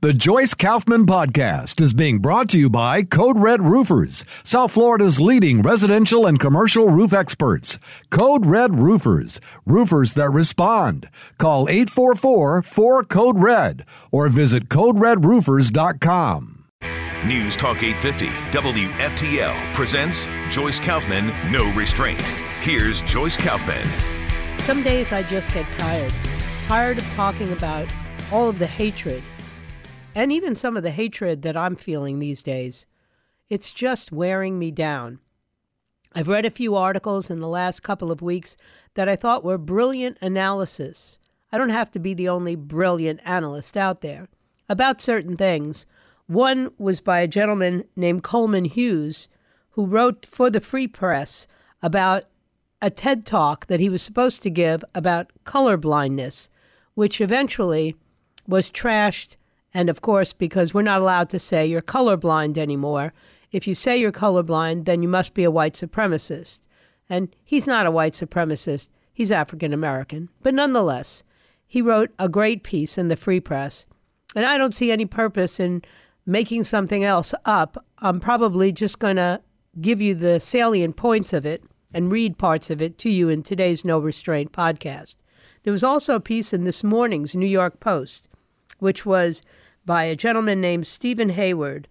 The Joyce Kaufman Podcast is being brought to you by Code Red Roofers, South Florida's leading residential and commercial roof experts. Code Red Roofers, roofers that respond. Call 844 4 Code Red or visit CodeRedRoofers.com. News Talk 850 WFTL presents Joyce Kaufman No Restraint. Here's Joyce Kaufman. Some days I just get tired. Tired of talking about all of the hatred and even some of the hatred that I'm feeling these days. It's just wearing me down. I've read a few articles in the last couple of weeks that I thought were brilliant analysis. I don't have to be the only brilliant analyst out there about certain things. One was by a gentleman named Coleman Hughes, who wrote for the Free Press about a TED talk that he was supposed to give about color blindness, which eventually was trashed and of course, because we're not allowed to say you're colorblind anymore, if you say you're colorblind, then you must be a white supremacist. And he's not a white supremacist, he's African American. But nonetheless, he wrote a great piece in the Free Press. And I don't see any purpose in making something else up. I'm probably just going to give you the salient points of it and read parts of it to you in today's No Restraint podcast. There was also a piece in this morning's New York Post, which was by a gentleman named Steven Hayward,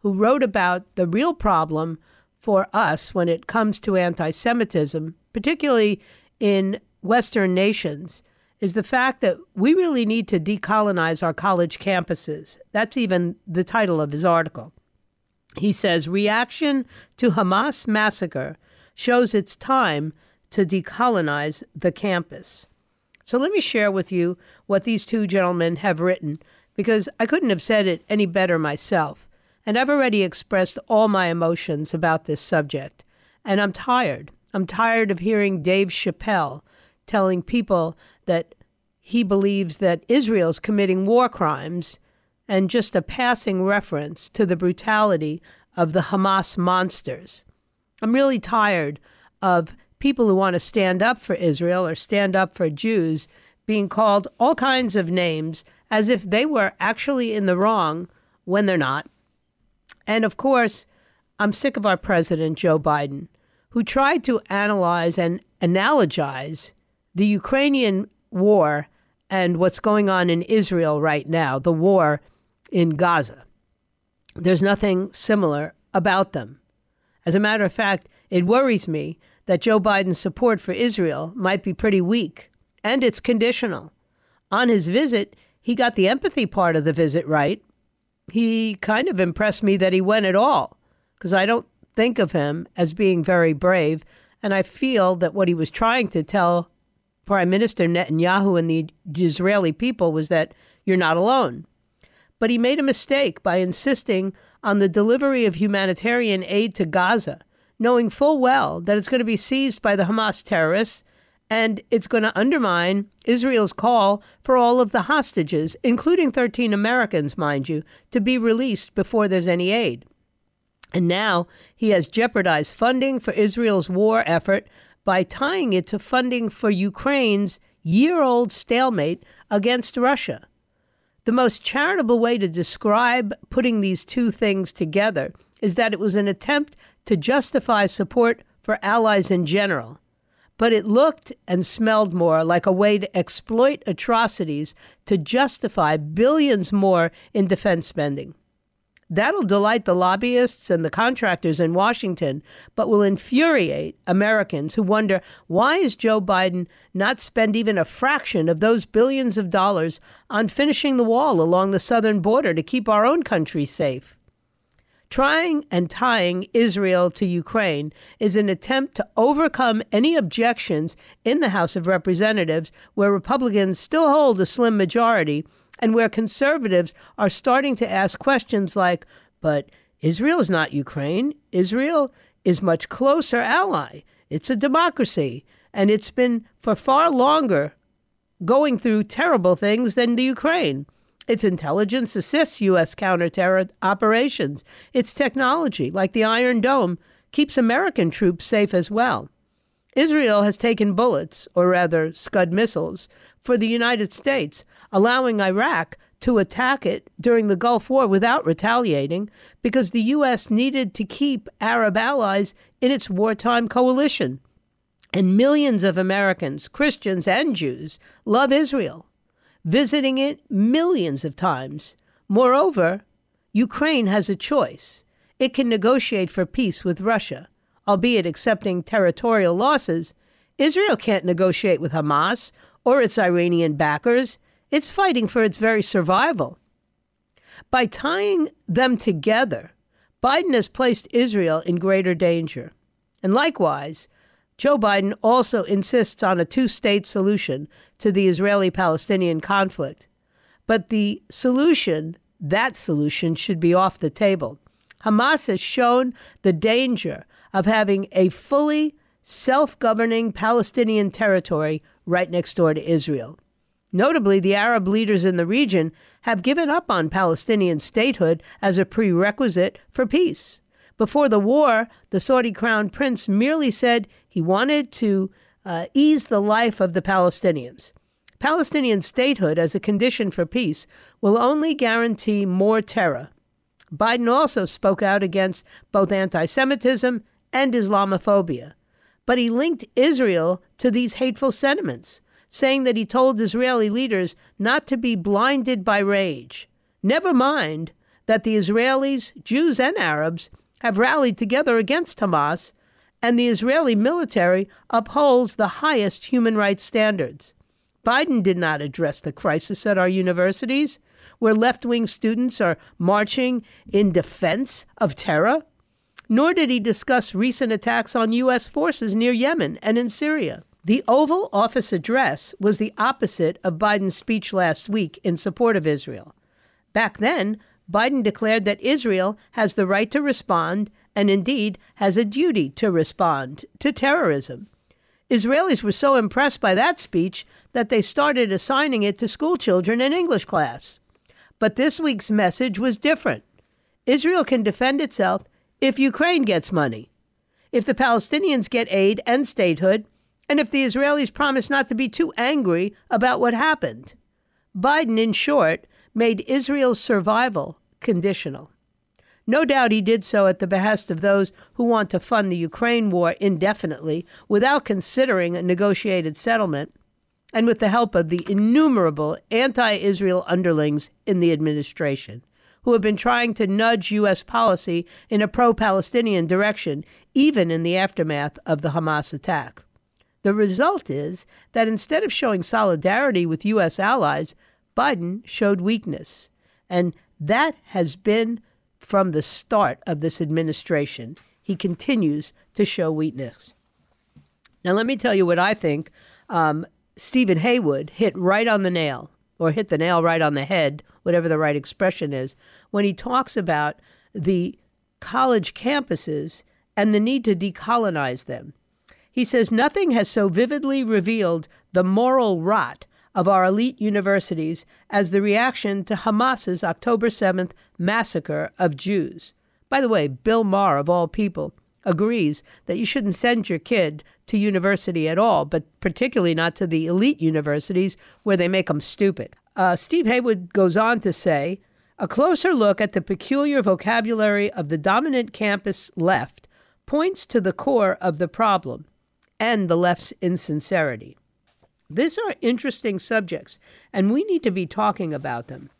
who wrote about the real problem for us when it comes to anti Semitism, particularly in Western nations, is the fact that we really need to decolonize our college campuses. That's even the title of his article. He says reaction to Hamas massacre shows it's time to decolonize the campus. So let me share with you what these two gentlemen have written because I couldn't have said it any better myself. And I've already expressed all my emotions about this subject. And I'm tired. I'm tired of hearing Dave Chappelle telling people that he believes that Israel's committing war crimes and just a passing reference to the brutality of the Hamas monsters. I'm really tired of people who want to stand up for Israel or stand up for Jews being called all kinds of names as if they were actually in the wrong when they're not. And of course, I'm sick of our president, Joe Biden, who tried to analyze and analogize the Ukrainian war and what's going on in Israel right now, the war in Gaza. There's nothing similar about them. As a matter of fact, it worries me that Joe Biden's support for Israel might be pretty weak, and it's conditional. On his visit, he got the empathy part of the visit right. He kind of impressed me that he went at all, because I don't think of him as being very brave. And I feel that what he was trying to tell Prime Minister Netanyahu and the Israeli people was that you're not alone. But he made a mistake by insisting on the delivery of humanitarian aid to Gaza, knowing full well that it's going to be seized by the Hamas terrorists and it's going to undermine Israel's call for all of the hostages, including 13 Americans, mind you, to be released before there's any aid. And now he has jeopardized funding for Israel's war effort by tying it to funding for Ukraine's year old stalemate against Russia. The most charitable way to describe putting these two things together is that it was an attempt to justify support for allies in general but it looked and smelled more like a way to exploit atrocities to justify billions more in defense spending. That'll delight the lobbyists and the contractors in Washington, but will infuriate Americans who wonder why is Joe Biden not spend even a fraction of those billions of dollars on finishing the wall along the southern border to keep our own country safe? Trying and tying Israel to Ukraine is an attempt to overcome any objections in the House of Representatives, where Republicans still hold a slim majority and where conservatives are starting to ask questions like, but Israel is not Ukraine. Israel is much closer ally. It's a democracy, and it's been for far longer going through terrible things than the Ukraine. Its intelligence assists U.S. counterterror operations. Its technology, like the Iron Dome, keeps American troops safe as well. Israel has taken bullets, or rather Scud missiles, for the United States, allowing Iraq to attack it during the Gulf War without retaliating because the U.S. needed to keep Arab allies in its wartime coalition. And millions of Americans, Christians and Jews, love Israel visiting it millions of times. Moreover, Ukraine has a choice. It can negotiate for peace with Russia, albeit accepting territorial losses. Israel can't negotiate with Hamas or its Iranian backers. It's fighting for its very survival. By tying them together, Biden has placed Israel in greater danger. And likewise, Joe Biden also insists on a two state solution to the Israeli Palestinian conflict. But the solution, that solution, should be off the table. Hamas has shown the danger of having a fully self governing Palestinian territory right next door to Israel. Notably, the Arab leaders in the region have given up on Palestinian statehood as a prerequisite for peace. Before the war, the Saudi crown prince merely said he wanted to uh, ease the life of the Palestinians. Palestinian statehood as a condition for peace will only guarantee more terror. Biden also spoke out against both anti Semitism and Islamophobia. But he linked Israel to these hateful sentiments, saying that he told Israeli leaders not to be blinded by rage. Never mind that the Israelis, Jews, and Arabs have rallied together against Hamas, and the Israeli military upholds the highest human rights standards. Biden did not address the crisis at our universities, where left wing students are marching in defense of terror, nor did he discuss recent attacks on U.S. forces near Yemen and in Syria. The Oval Office address was the opposite of Biden's speech last week in support of Israel. Back then, Biden declared that Israel has the right to respond and indeed has a duty to respond to terrorism. Israelis were so impressed by that speech that they started assigning it to schoolchildren in English class. But this week's message was different. Israel can defend itself if Ukraine gets money, if the Palestinians get aid and statehood, and if the Israelis promise not to be too angry about what happened. Biden, in short, made Israel's survival conditional. No doubt he did so at the behest of those who want to fund the Ukraine war indefinitely without considering a negotiated settlement, and with the help of the innumerable anti Israel underlings in the administration, who have been trying to nudge U.S. policy in a pro Palestinian direction, even in the aftermath of the Hamas attack. The result is that instead of showing solidarity with U.S. allies, Biden showed weakness. And that has been from the start of this administration. He continues to show weakness. Now, let me tell you what I think um, Steven Haywood hit right on the nail, or hit the nail right on the head, whatever the right expression is, when he talks about the college campuses and the need to decolonize them. He says nothing has so vividly revealed the moral rot of our elite universities as the reaction to Hamas's October 7th massacre of Jews. By the way, Bill Maher, of all people, agrees that you shouldn't send your kid to university at all, but particularly not to the elite universities where they make them stupid. Uh, Steve Haywood goes on to say a closer look at the peculiar vocabulary of the dominant campus left points to the core of the problem and the left's insincerity. These are interesting subjects, and we need to be talking about them.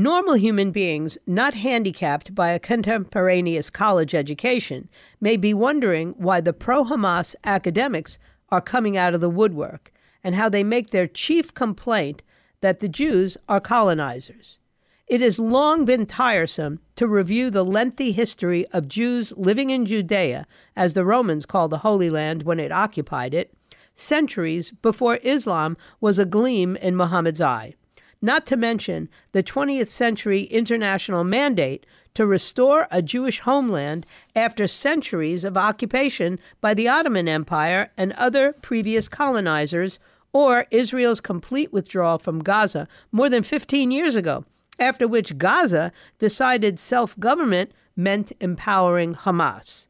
Normal human beings, not handicapped by a contemporaneous college education, may be wondering why the pro Hamas academics are coming out of the woodwork and how they make their chief complaint that the Jews are colonizers. It has long been tiresome to review the lengthy history of Jews living in Judea, as the Romans called the Holy Land when it occupied it, centuries before Islam was a gleam in Muhammad's eye. Not to mention the 20th century international mandate to restore a Jewish homeland after centuries of occupation by the Ottoman Empire and other previous colonizers, or Israel's complete withdrawal from Gaza more than 15 years ago, after which Gaza decided self government meant empowering Hamas.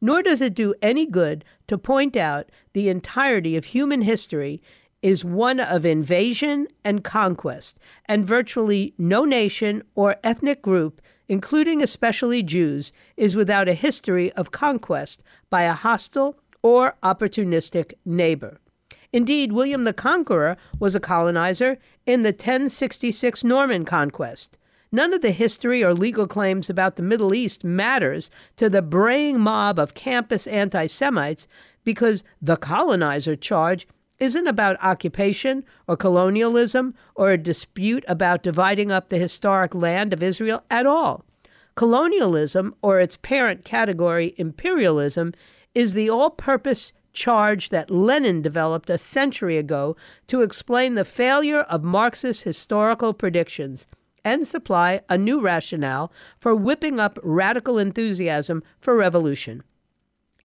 Nor does it do any good to point out the entirety of human history is one of invasion and conquest, and virtually no nation or ethnic group including especially Jews, is without a history of conquest by a hostile or opportunistic neighbor. Indeed, William the Conqueror was a colonizer in the 1066 Norman conquest. None of the history or legal claims about the Middle East matters to the braying mob of campus anti Semites because the colonizer charge isn't about occupation or colonialism or a dispute about dividing up the historic land of Israel at all. Colonialism, or its parent category, imperialism, is the all purpose charge that Lenin developed a century ago to explain the failure of Marxist historical predictions and supply a new rationale for whipping up radical enthusiasm for revolution.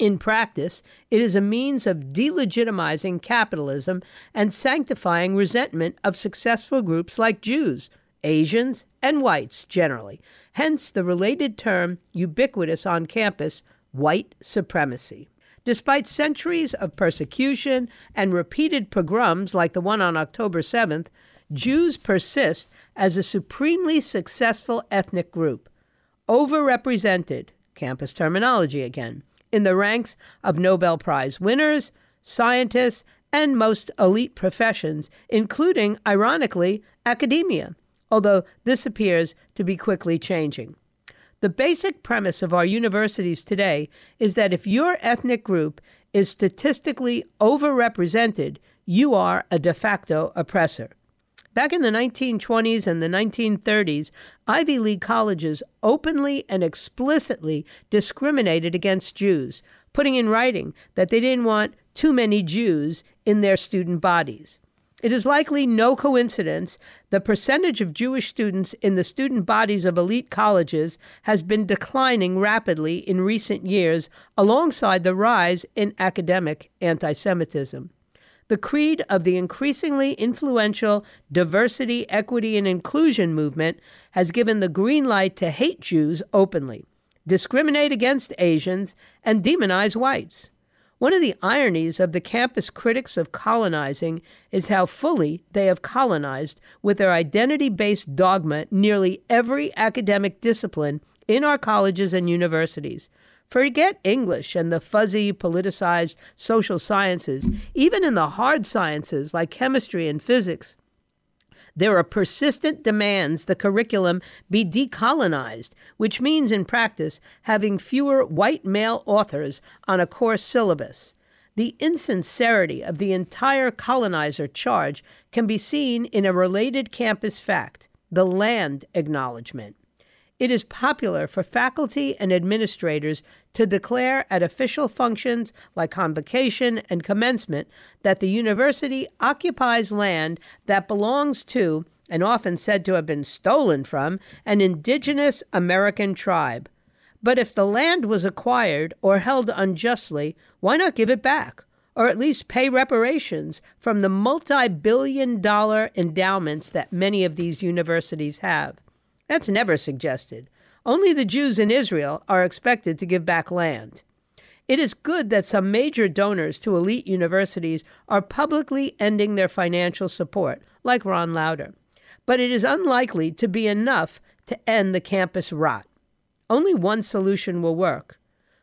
In practice, it is a means of delegitimizing capitalism and sanctifying resentment of successful groups like Jews, Asians, and whites generally. Hence the related term, ubiquitous on campus, white supremacy. Despite centuries of persecution and repeated pogroms like the one on October 7th, Jews persist as a supremely successful ethnic group. Overrepresented, campus terminology again, in the ranks of Nobel Prize winners, scientists, and most elite professions, including, ironically, academia, although this appears to be quickly changing. The basic premise of our universities today is that if your ethnic group is statistically overrepresented, you are a de facto oppressor. Back in the 1920s and the 1930s, Ivy League colleges openly and explicitly discriminated against Jews, putting in writing that they didn't want too many Jews in their student bodies. It is likely no coincidence the percentage of Jewish students in the student bodies of elite colleges has been declining rapidly in recent years alongside the rise in academic anti Semitism the creed of the increasingly influential diversity, equity, and inclusion movement has given the green light to hate Jews openly, discriminate against Asians, and demonize whites. One of the ironies of the campus critics of colonizing is how fully they have colonized with their identity based dogma nearly every academic discipline in our colleges and universities. Forget English and the fuzzy, politicized social sciences. Even in the hard sciences like chemistry and physics, there are persistent demands the curriculum be decolonized, which means in practice having fewer white male authors on a course syllabus. The insincerity of the entire colonizer charge can be seen in a related campus fact the land acknowledgement. It is popular for faculty and administrators to declare at official functions like convocation and commencement that the university occupies land that belongs to, and often said to have been stolen from, an indigenous American tribe. But if the land was acquired or held unjustly, why not give it back? Or at least pay reparations from the multi billion dollar endowments that many of these universities have. That's never suggested. Only the Jews in Israel are expected to give back land. It is good that some major donors to elite universities are publicly ending their financial support, like Ron Lauder. but it is unlikely to be enough to end the campus rot. Only one solution will work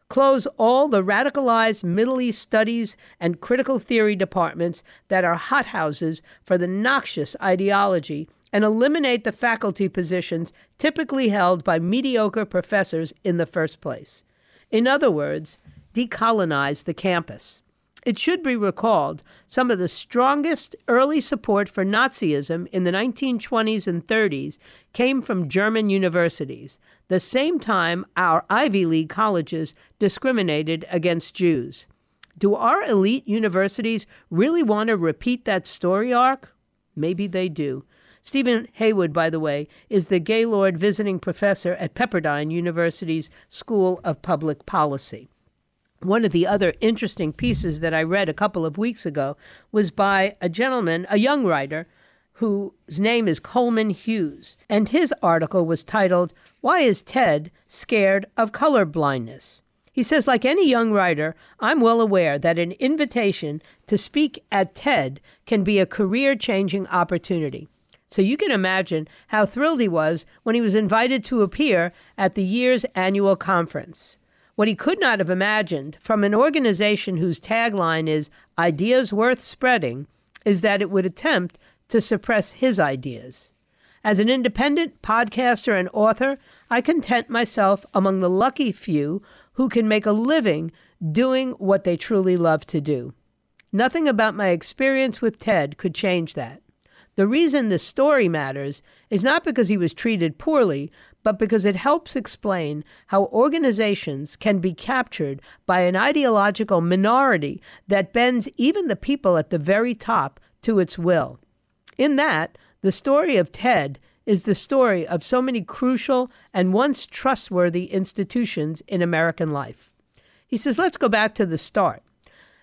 close all the radicalized Middle East studies and critical theory departments that are hothouses for the noxious ideology, and eliminate the faculty positions typically held by mediocre professors in the first place. In other words, decolonize the campus. It should be recalled some of the strongest early support for Nazism in the 1920s and 30s came from German universities, the same time our Ivy League colleges discriminated against Jews. Do our elite universities really want to repeat that story arc? Maybe they do. Steven Haywood, by the way, is the Gaylord visiting professor at Pepperdine University's School of Public Policy. One of the other interesting pieces that I read a couple of weeks ago was by a gentleman, a young writer, whose name is Coleman Hughes. And his article was titled, Why is Ted Scared of Color Blindness? He says, like any young writer, I'm well aware that an invitation to speak at TED can be a career changing opportunity. So you can imagine how thrilled he was when he was invited to appear at the year's annual conference. What he could not have imagined from an organization whose tagline is Ideas Worth Spreading is that it would attempt to suppress his ideas. As an independent podcaster and author, I content myself among the lucky few who can make a living doing what they truly love to do. Nothing about my experience with Ted could change that. The reason this story matters is not because he was treated poorly, but because it helps explain how organizations can be captured by an ideological minority that bends even the people at the very top to its will. In that, the story of TED is the story of so many crucial and once trustworthy institutions in American life. He says, let's go back to the start.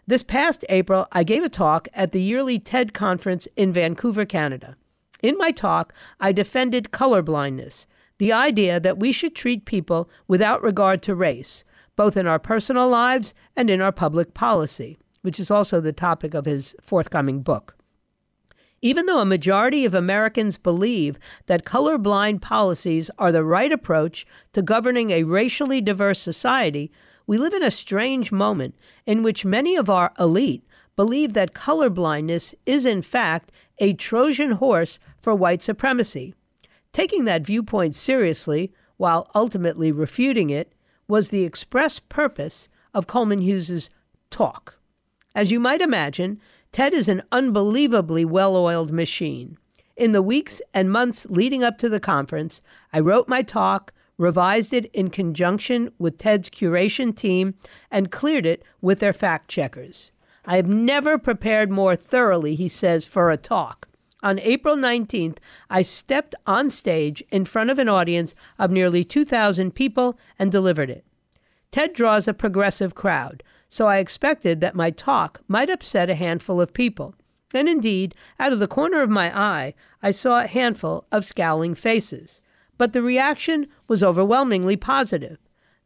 This past April, I gave a talk at the yearly TED conference in Vancouver, Canada. In my talk, I defended colorblindness the idea that we should treat people without regard to race, both in our personal lives and in our public policy, which is also the topic of his forthcoming book. Even though a majority of Americans believe that colorblind policies are the right approach to governing a racially diverse society, we live in a strange moment in which many of our elite believe that colorblindness is, in fact, a Trojan horse for white supremacy. Taking that viewpoint seriously, while ultimately refuting it, was the express purpose of Coleman Hughes's talk. As you might imagine, Ted is an unbelievably well oiled machine. In the weeks and months leading up to the conference, I wrote my talk, revised it in conjunction with Ted's curation team, and cleared it with their fact checkers. I have never prepared more thoroughly, he says, for a talk. On April 19th, I stepped on stage in front of an audience of nearly 2,000 people and delivered it. TED draws a progressive crowd, so I expected that my talk might upset a handful of people. And indeed, out of the corner of my eye, I saw a handful of scowling faces. But the reaction was overwhelmingly positive.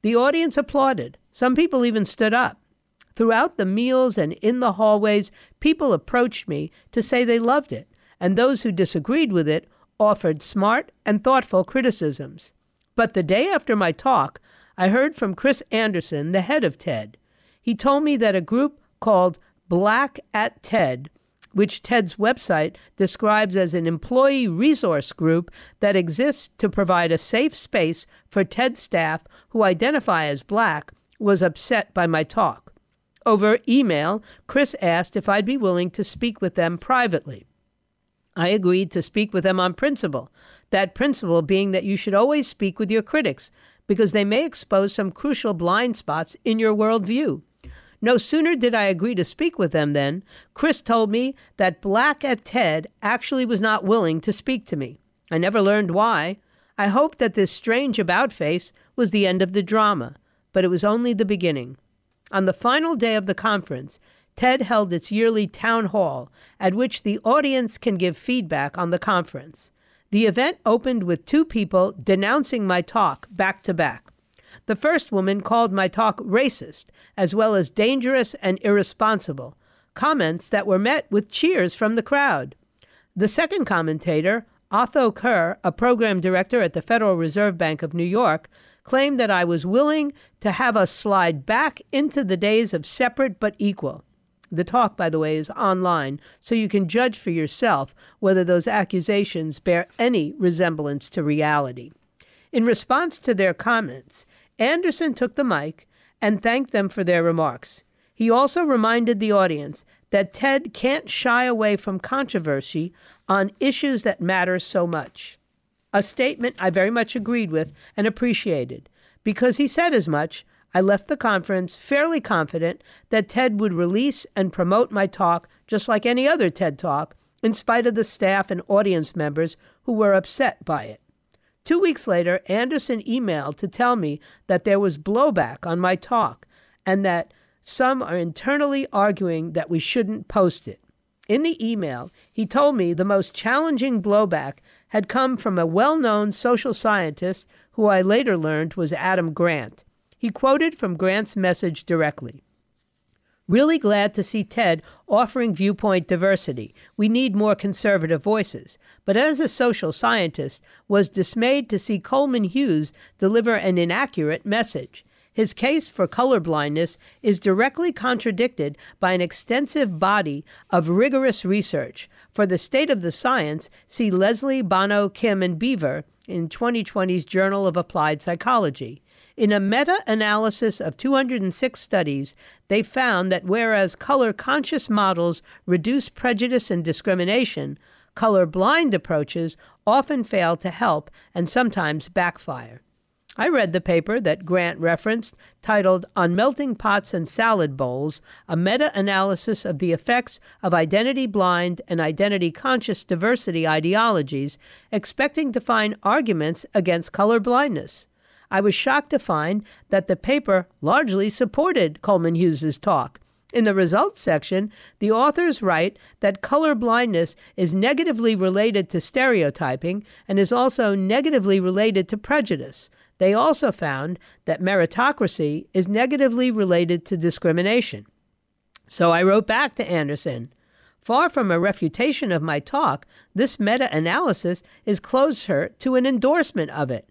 The audience applauded. Some people even stood up. Throughout the meals and in the hallways, people approached me to say they loved it and those who disagreed with it offered smart and thoughtful criticisms. But the day after my talk, I heard from Chris Anderson, the head of TED. He told me that a group called Black at TED, which TED's website describes as an employee resource group that exists to provide a safe space for TED staff who identify as black, was upset by my talk. Over email, Chris asked if I'd be willing to speak with them privately. I agreed to speak with them on principle, that principle being that you should always speak with your critics, because they may expose some crucial blind spots in your worldview. No sooner did I agree to speak with them than Chris told me that Black at TED actually was not willing to speak to me. I never learned why. I hoped that this strange about face was the end of the drama, but it was only the beginning. On the final day of the conference, TED held its yearly town hall, at which the audience can give feedback on the conference. The event opened with two people denouncing my talk back to back. The first woman called my talk racist, as well as dangerous and irresponsible, comments that were met with cheers from the crowd. The second commentator, Otho Kerr, a program director at the Federal Reserve Bank of New York, claimed that I was willing to have us slide back into the days of separate but equal. The talk, by the way, is online, so you can judge for yourself whether those accusations bear any resemblance to reality. In response to their comments, Anderson took the mic and thanked them for their remarks. He also reminded the audience that TED can't shy away from controversy on issues that matter so much. A statement I very much agreed with and appreciated. Because he said as much, I left the conference fairly confident that TED would release and promote my talk just like any other TED talk, in spite of the staff and audience members who were upset by it. Two weeks later, Anderson emailed to tell me that there was blowback on my talk and that some are internally arguing that we shouldn't post it. In the email, he told me the most challenging blowback had come from a well known social scientist who I later learned was Adam Grant. He quoted from Grant's message directly. Really glad to see Ted offering viewpoint diversity. We need more conservative voices. But as a social scientist, was dismayed to see Coleman Hughes deliver an inaccurate message. His case for colorblindness is directly contradicted by an extensive body of rigorous research. For the state of the science, see Leslie, Bono, Kim, and Beaver in 2020's Journal of Applied Psychology. In a meta analysis of 206 studies, they found that whereas color conscious models reduce prejudice and discrimination, color blind approaches often fail to help and sometimes backfire. I read the paper that Grant referenced, titled On Melting Pots and Salad Bowls A Meta Analysis of the Effects of Identity Blind and Identity Conscious Diversity Ideologies, expecting to find arguments against color blindness. I was shocked to find that the paper largely supported Coleman Hughes's talk. In the results section, the authors write that color blindness is negatively related to stereotyping and is also negatively related to prejudice. They also found that meritocracy is negatively related to discrimination. So I wrote back to Anderson. Far from a refutation of my talk, this meta analysis is closer to an endorsement of it.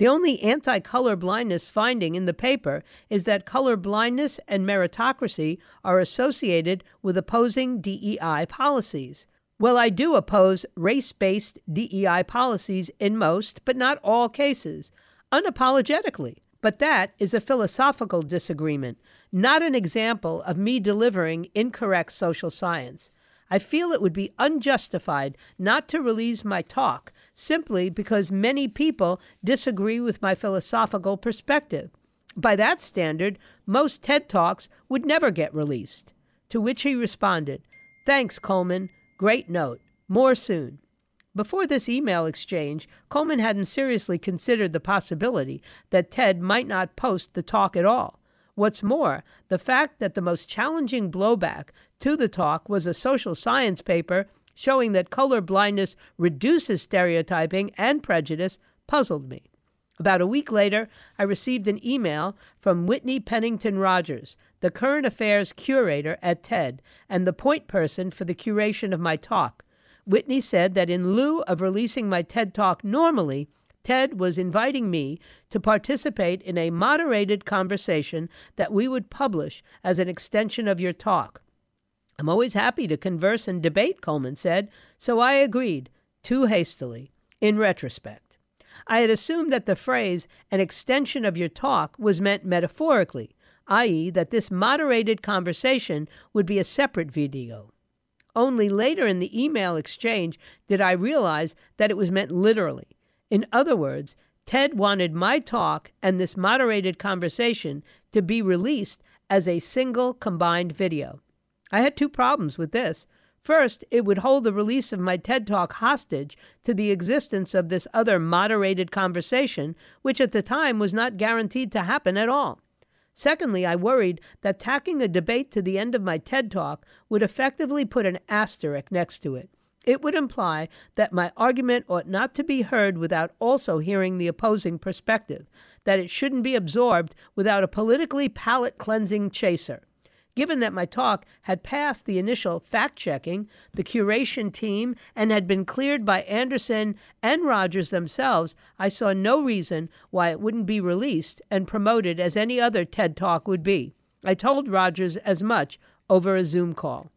The only anti color blindness finding in the paper is that color blindness and meritocracy are associated with opposing DEI policies. Well, I do oppose race based DEI policies in most, but not all cases, unapologetically. But that is a philosophical disagreement, not an example of me delivering incorrect social science. I feel it would be unjustified not to release my talk simply because many people disagree with my philosophical perspective. By that standard, most TED Talks would never get released. To which he responded, Thanks, Coleman. Great note. More soon. Before this email exchange, Coleman hadn't seriously considered the possibility that Ted might not post the talk at all. What's more, the fact that the most challenging blowback to the talk was a social science paper showing that color blindness reduces stereotyping and prejudice puzzled me. About a week later, I received an email from Whitney Pennington Rogers, the current affairs curator at TED and the point person for the curation of my talk. Whitney said that in lieu of releasing my TED Talk normally, Ted was inviting me to participate in a moderated conversation that we would publish as an extension of your talk. I'm always happy to converse and debate, Coleman said, so I agreed, too hastily, in retrospect. I had assumed that the phrase, an extension of your talk, was meant metaphorically, i.e., that this moderated conversation would be a separate video. Only later in the email exchange did I realize that it was meant literally. In other words, Ted wanted my talk and this moderated conversation to be released as a single combined video. I had two problems with this. First, it would hold the release of my TED Talk hostage to the existence of this other moderated conversation, which at the time was not guaranteed to happen at all. Secondly, I worried that tacking a debate to the end of my TED Talk would effectively put an asterisk next to it. It would imply that my argument ought not to be heard without also hearing the opposing perspective, that it shouldn't be absorbed without a politically palate cleansing chaser. Given that my talk had passed the initial fact checking, the curation team, and had been cleared by Anderson and Rogers themselves, I saw no reason why it wouldn't be released and promoted as any other TED Talk would be. I told Rogers as much over a Zoom call.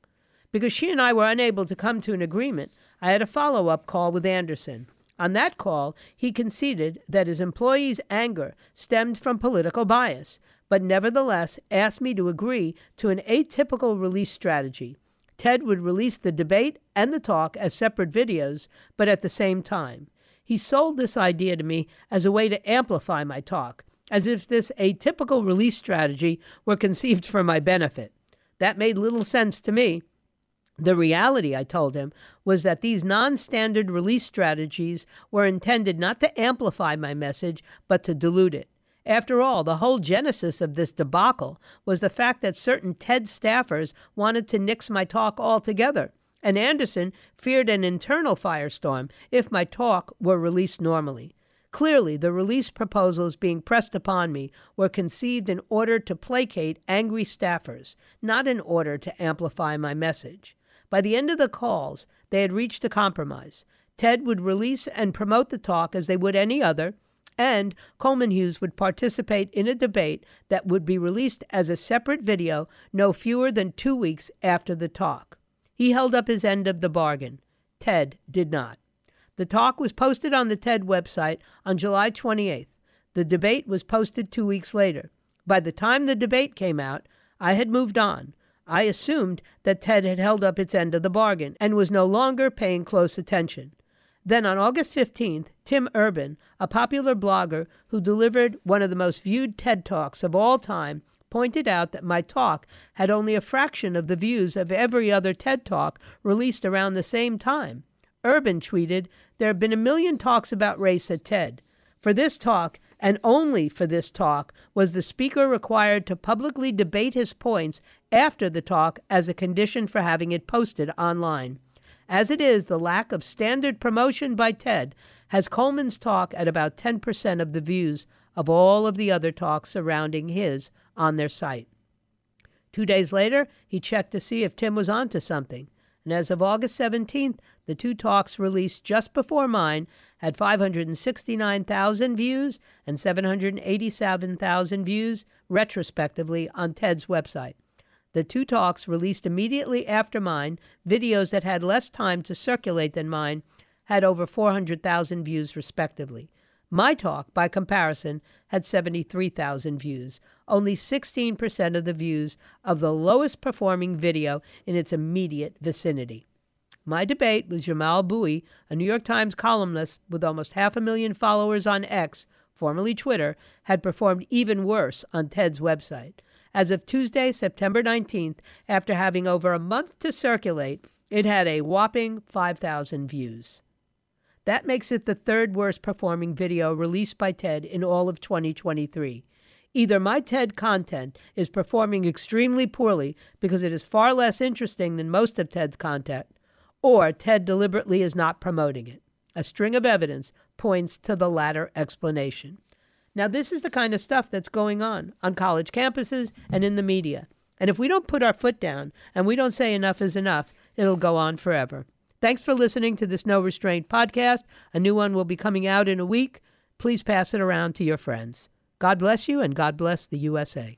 Because she and I were unable to come to an agreement, I had a follow up call with Anderson. On that call, he conceded that his employees' anger stemmed from political bias but nevertheless asked me to agree to an atypical release strategy. Ted would release the debate and the talk as separate videos, but at the same time. He sold this idea to me as a way to amplify my talk, as if this atypical release strategy were conceived for my benefit. That made little sense to me. The reality, I told him, was that these non standard release strategies were intended not to amplify my message, but to dilute it. After all, the whole genesis of this debacle was the fact that certain TED staffers wanted to nix my talk altogether, and Anderson feared an internal firestorm if my talk were released normally. Clearly, the release proposals being pressed upon me were conceived in order to placate angry staffers, not in order to amplify my message. By the end of the calls, they had reached a compromise. Ted would release and promote the talk as they would any other, and Coleman Hughes would participate in a debate that would be released as a separate video no fewer than two weeks after the talk. He held up his end of the bargain. Ted did not. The talk was posted on the TED website on July 28th. The debate was posted two weeks later. By the time the debate came out, I had moved on. I assumed that Ted had held up its end of the bargain and was no longer paying close attention. Then on August 15th, Tim Urban, a popular blogger who delivered one of the most viewed TED Talks of all time, pointed out that my talk had only a fraction of the views of every other TED Talk released around the same time. Urban tweeted, There have been a million talks about race at TED. For this talk, and only for this talk, was the speaker required to publicly debate his points after the talk as a condition for having it posted online. As it is, the lack of standard promotion by TED has Coleman's talk at about 10% of the views of all of the other talks surrounding his on their site. Two days later, he checked to see if Tim was onto something, and as of August 17th, the two talks released just before mine had 569,000 views and 787,000 views, retrospectively, on Ted's website. The two talks released immediately after mine, videos that had less time to circulate than mine, had over 400,000 views respectively. My talk, by comparison, had 73,000 views, only 16% of the views of the lowest performing video in its immediate vicinity. My debate with Jamal Bouie, a New York Times columnist with almost half a million followers on X, formerly Twitter, had performed even worse on Ted's website. As of Tuesday, September 19th, after having over a month to circulate, it had a whopping 5,000 views. That makes it the third worst performing video released by TED in all of 2023. Either my TED content is performing extremely poorly because it is far less interesting than most of TED's content, or TED deliberately is not promoting it. A string of evidence points to the latter explanation. Now, this is the kind of stuff that's going on on college campuses and in the media. And if we don't put our foot down and we don't say enough is enough, it'll go on forever. Thanks for listening to this No Restraint podcast. A new one will be coming out in a week. Please pass it around to your friends. God bless you and God bless the USA.